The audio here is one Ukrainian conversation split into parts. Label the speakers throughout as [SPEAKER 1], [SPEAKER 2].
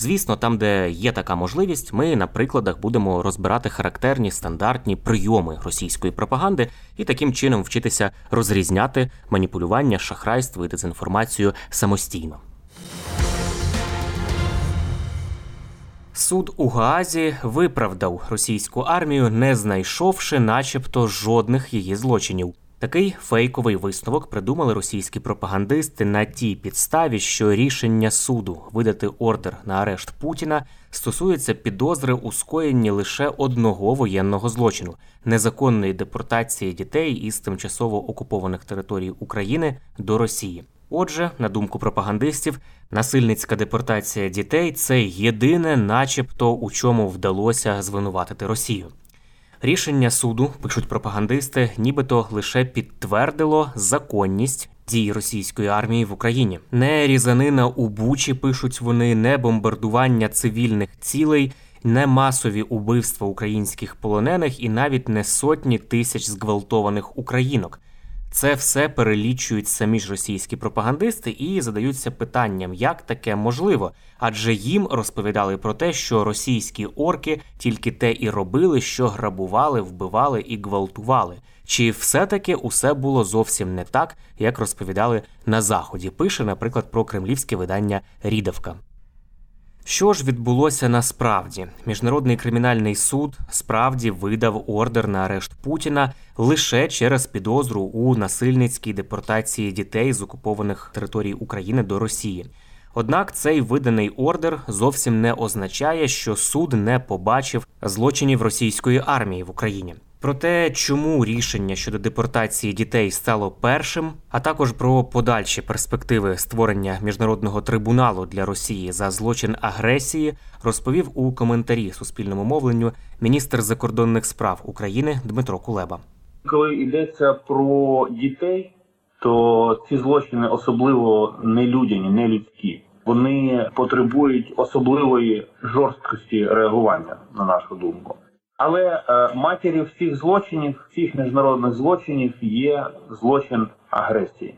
[SPEAKER 1] Звісно, там, де є така можливість, ми на прикладах будемо розбирати характерні стандартні прийоми російської пропаганди і таким чином вчитися розрізняти маніпулювання, шахрайство і дезінформацію самостійно. Суд у Гаазі виправдав російську армію, не знайшовши, начебто, жодних її злочинів. Такий фейковий висновок придумали російські пропагандисти на тій підставі, що рішення суду видати ордер на арешт Путіна стосується підозри у скоєнні лише одного воєнного злочину незаконної депортації дітей із тимчасово окупованих територій України до Росії. Отже, на думку пропагандистів, насильницька депортація дітей це єдине, начебто, у чому вдалося звинуватити Росію. Рішення суду, пишуть пропагандисти, нібито лише підтвердило законність дій російської армії в Україні. Не різанина у Бучі, пишуть вони, не бомбардування цивільних цілей, не масові убивства українських полонених і навіть не сотні тисяч зґвалтованих українок. Це все перелічують самі ж російські пропагандисти і задаються питанням, як таке можливо, адже їм розповідали про те, що російські орки тільки те і робили, що грабували, вбивали і гвалтували. Чи все-таки усе було зовсім не так, як розповідали на заході? Пише, наприклад, про кремлівське видання Рідовка. Що ж відбулося насправді? Міжнародний кримінальний суд справді видав ордер на арешт Путіна лише через підозру у насильницькій депортації дітей з окупованих територій України до Росії. Однак цей виданий ордер зовсім не означає, що суд не побачив злочинів російської армії в Україні. Про те, чому рішення щодо депортації дітей стало першим, а також про подальші перспективи створення міжнародного трибуналу для Росії за злочин агресії, розповів у коментарі суспільному мовленню міністр закордонних справ України Дмитро Кулеба.
[SPEAKER 2] Коли йдеться про дітей, то ці злочини особливо нелюдяні, нелюдські. Вони потребують особливої жорсткості реагування, на нашу думку. Але е, матір'ю всіх злочинів, всіх міжнародних злочинів є злочин агресії.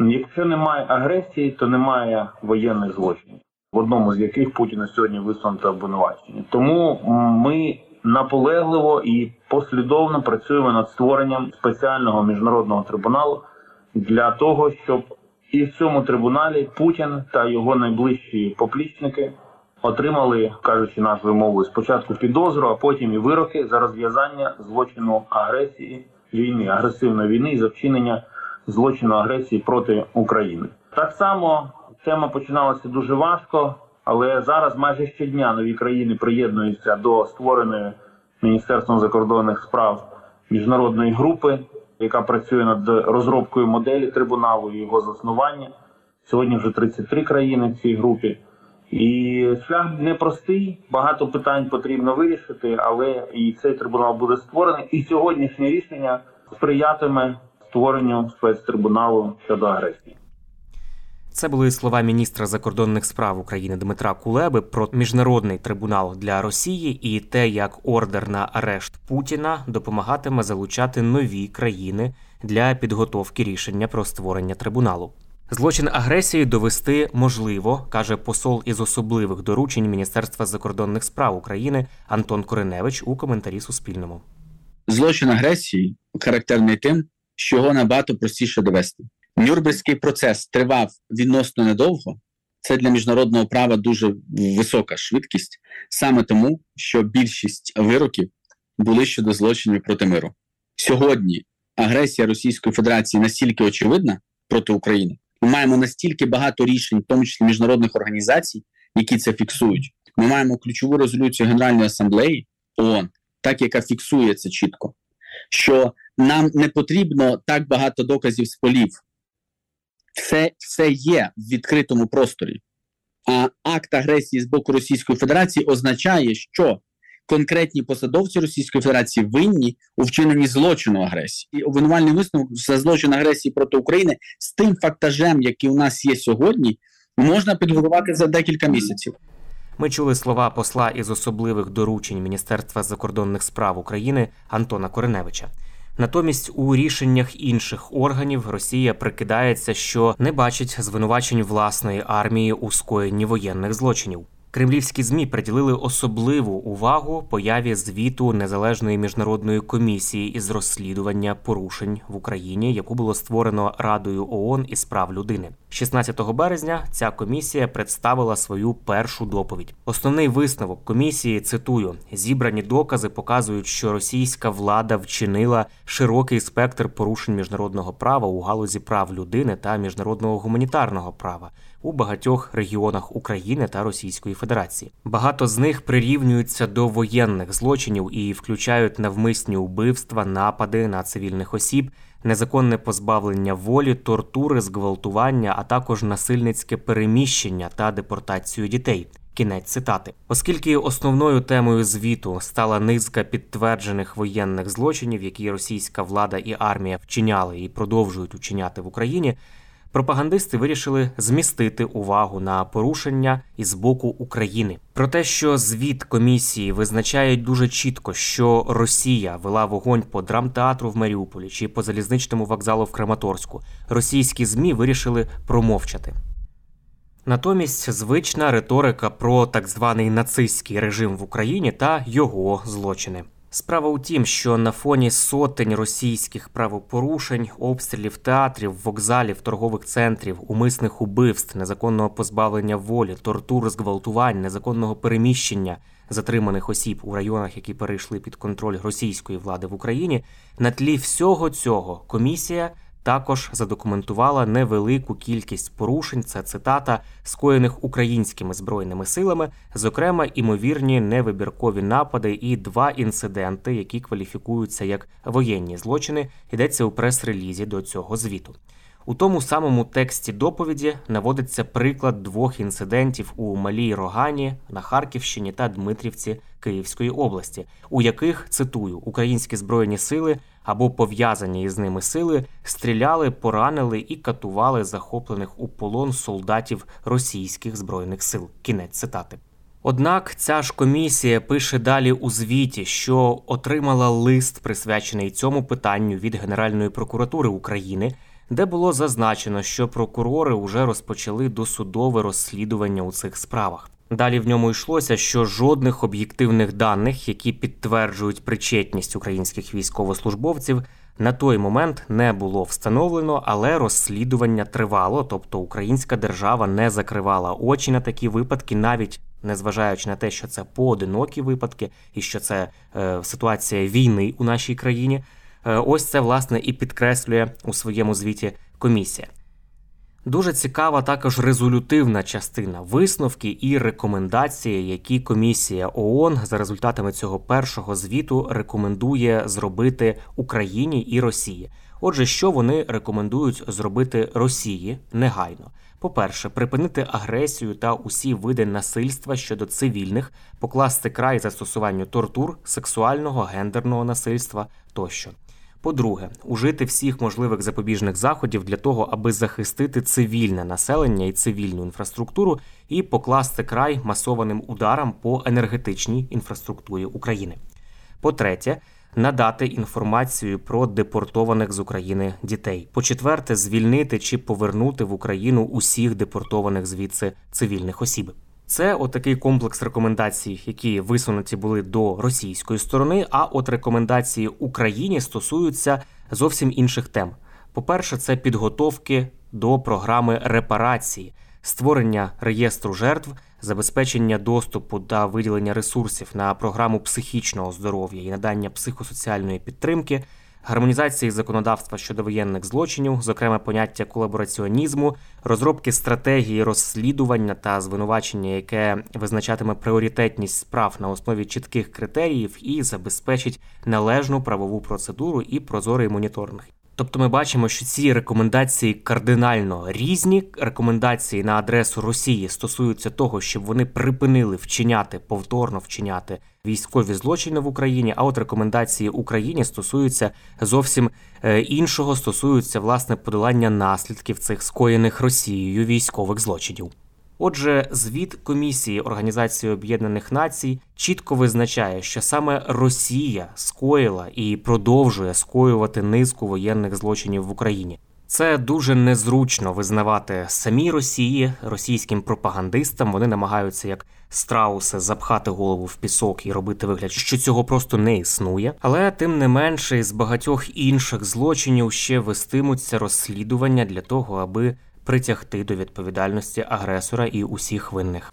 [SPEAKER 2] Якщо немає агресії, то немає воєнних злочинів, в одному з яких Путіна сьогодні висунуто обвинувачення. Тому ми наполегливо і послідовно працюємо над створенням спеціального міжнародного трибуналу для того, щоб і в цьому трибуналі Путін та його найближчі поплічники отримали, кажучи нашою мовою, спочатку підозру, а потім і вироки за розв'язання злочину агресії війни, агресивної війни і за вчинення злочину агресії проти України. Так само тема починалася дуже важко, але зараз майже щодня нові країни приєднуються до створеної Міністерством закордонних справ міжнародної групи, яка працює над розробкою моделі трибуналу і його заснування. Сьогодні вже 33 країни в цій групі. І шлях непростий, багато питань потрібно вирішити, але і цей трибунал буде створений. І сьогоднішнє рішення сприятиме створенню спецтрибуналу щодо агресії.
[SPEAKER 1] Це були слова міністра закордонних справ України Дмитра Кулеби про міжнародний трибунал для Росії і те, як ордер на арешт Путіна допомагатиме залучати нові країни для підготовки рішення про створення трибуналу. Злочин агресії довести можливо, каже посол із особливих доручень Міністерства закордонних справ України Антон Кореневич у коментарі Суспільному.
[SPEAKER 3] Злочин агресії характерний тим, що його набагато простіше довести. Нюрнберзький процес тривав відносно недовго. Це для міжнародного права дуже висока швидкість, саме тому, що більшість вироків були щодо злочинів проти миру. сьогодні агресія Російської Федерації настільки очевидна проти України. Ми маємо настільки багато рішень, в тому числі міжнародних організацій, які це фіксують. Ми маємо ключову резолюцію Генеральної асамблеї ООН, так яка фіксує це чітко, що нам не потрібно так багато доказів з полів. Все, все є в відкритому просторі. А акт агресії з боку Російської Федерації означає, що конкретні посадовці Російської Федерації винні у вчиненні злочину агресії. І обвинувальний висновок за злочин агресії проти України з тим фактажем, який у нас є сьогодні, можна підготувати за декілька місяців.
[SPEAKER 1] Ми чули слова посла із особливих доручень Міністерства закордонних справ України Антона Кореневича. Натомість у рішеннях інших органів Росія прикидається, що не бачить звинувачень власної армії у скоєнні воєнних злочинів. Кремлівські змі приділили особливу увагу появі звіту незалежної міжнародної комісії із розслідування порушень в Україні, яку було створено Радою ООН із прав людини. 16 березня ця комісія представила свою першу доповідь. Основний висновок комісії цитую: зібрані докази показують, що російська влада вчинила широкий спектр порушень міжнародного права у галузі прав людини та міжнародного гуманітарного права у багатьох регіонах України та Російської Федерації. Багато з них прирівнюються до воєнних злочинів і включають навмисні вбивства, напади на цивільних осіб, незаконне позбавлення волі, тортури, зґвалтування, а також насильницьке переміщення та депортацію дітей. Кінець цитати, оскільки основною темою звіту стала низка підтверджених воєнних злочинів, які російська влада і армія вчиняли і продовжують вчиняти в Україні пропагандисти вирішили змістити увагу на порушення із боку України. Про те, що звіт комісії визначає дуже чітко, що Росія вела вогонь по драмтеатру в Маріуполі чи по залізничному вокзалу в Краматорську, російські змі вирішили промовчати. Натомість звична риторика про так званий нацистський режим в Україні та його злочини. Справа у тім, що на фоні сотень російських правопорушень, обстрілів театрів, вокзалів, торгових центрів, умисних убивств, незаконного позбавлення волі, тортур, зґвалтувань, незаконного переміщення затриманих осіб у районах, які перейшли під контроль російської влади в Україні, на тлі всього цього комісія також задокументувала невелику кількість порушень. Це цитата скоєних українськими збройними силами, зокрема імовірні невибіркові напади і два інциденти, які кваліфікуються як воєнні злочини. Йдеться у прес-релізі до цього звіту. У тому самому тексті доповіді наводиться приклад двох інцидентів у Малій Рогані на Харківщині та Дмитрівці Київської області, у яких цитую українські збройні сили або пов'язані із ними сили стріляли, поранили і катували захоплених у полон солдатів російських збройних сил. Кінець цитати. Однак ця ж комісія пише далі у звіті, що отримала лист, присвячений цьому питанню від Генеральної прокуратури України, де було зазначено, що прокурори вже розпочали досудове розслідування у цих справах. Далі в ньому йшлося, що жодних об'єктивних даних, які підтверджують причетність українських військовослужбовців, на той момент не було встановлено, але розслідування тривало, тобто українська держава не закривала очі на такі випадки, навіть незважаючи на те, що це поодинокі випадки, і що це е, ситуація війни у нашій країні. Е, ось це власне і підкреслює у своєму звіті комісія. Дуже цікава також резолютивна частина висновки і рекомендації, які комісія ООН за результатами цього першого звіту рекомендує зробити Україні і Росії. Отже, що вони рекомендують зробити Росії негайно? По-перше, припинити агресію та усі види насильства щодо цивільних, покласти край застосуванню тортур, сексуального гендерного насильства тощо. По-друге, ужити всіх можливих запобіжних заходів для того, аби захистити цивільне населення і цивільну інфраструктуру, і покласти край масованим ударам по енергетичній інфраструктурі України. По-третє, надати інформацію про депортованих з України дітей. По-четверте, звільнити чи повернути в Україну усіх депортованих звідси цивільних осіб. Це отакий комплекс рекомендацій, які висунуті були до російської сторони. А от рекомендації Україні стосуються зовсім інших тем. По-перше, це підготовки до програми репарації, створення реєстру жертв, забезпечення доступу та виділення ресурсів на програму психічного здоров'я і надання психосоціальної підтримки, гармонізації законодавства щодо воєнних злочинів, зокрема поняття колабораціонізму, розробки стратегії розслідування та звинувачення, яке визначатиме пріоритетність справ на основі чітких критеріїв і забезпечить належну правову процедуру і прозорий моніторинг. Тобто ми бачимо, що ці рекомендації кардинально різні. Рекомендації на адресу Росії стосуються того, щоб вони припинили вчиняти повторно вчиняти військові злочини в Україні. А от рекомендації Україні стосуються зовсім е, іншого, стосуються власне подолання наслідків цих скоєних Росією військових злочинів. Отже, звіт комісії Організації Об'єднаних Націй чітко визначає, що саме Росія скоїла і продовжує скоювати низку воєнних злочинів в Україні. Це дуже незручно визнавати самі Росії, російським пропагандистам. Вони намагаються як страуси запхати голову в пісок і робити вигляд, що цього просто не існує. Але тим не менше, з багатьох інших злочинів ще вестимуться розслідування для того, аби притягти до відповідальності агресора і усіх винних.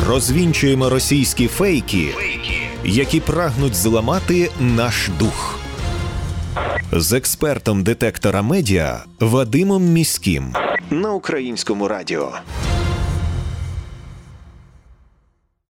[SPEAKER 4] Розвінчуємо російські
[SPEAKER 5] фейки,
[SPEAKER 4] які прагнуть зламати наш дух. З експертом детектора медіа Вадимом Міським на українському радіо.